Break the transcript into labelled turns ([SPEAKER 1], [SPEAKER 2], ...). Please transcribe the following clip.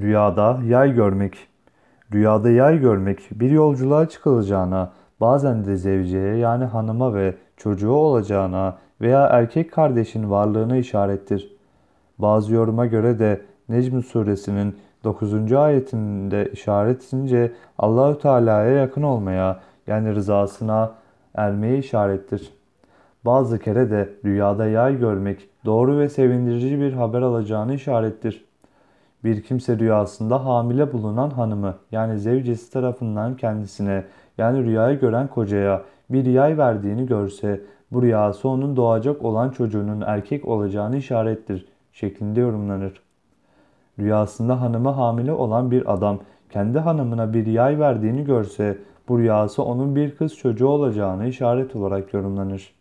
[SPEAKER 1] Rüyada yay görmek. Rüyada yay görmek bir yolculuğa çıkılacağına, bazen de zevceye yani hanıma ve çocuğu olacağına veya erkek kardeşin varlığına işarettir. Bazı yoruma göre de Necm suresinin 9. ayetinde işaretince Allahü Teala'ya yakın olmaya yani rızasına ermeye işarettir. Bazı kere de rüyada yay görmek doğru ve sevindirici bir haber alacağını işarettir. Bir kimse rüyasında hamile bulunan hanımı yani zevcesi tarafından kendisine yani rüyayı gören kocaya bir yay verdiğini görse bu rüyası onun doğacak olan çocuğunun erkek olacağını işarettir şeklinde yorumlanır. Rüyasında hanımı hamile olan bir adam kendi hanımına bir yay verdiğini görse bu rüyası onun bir kız çocuğu olacağını işaret olarak yorumlanır.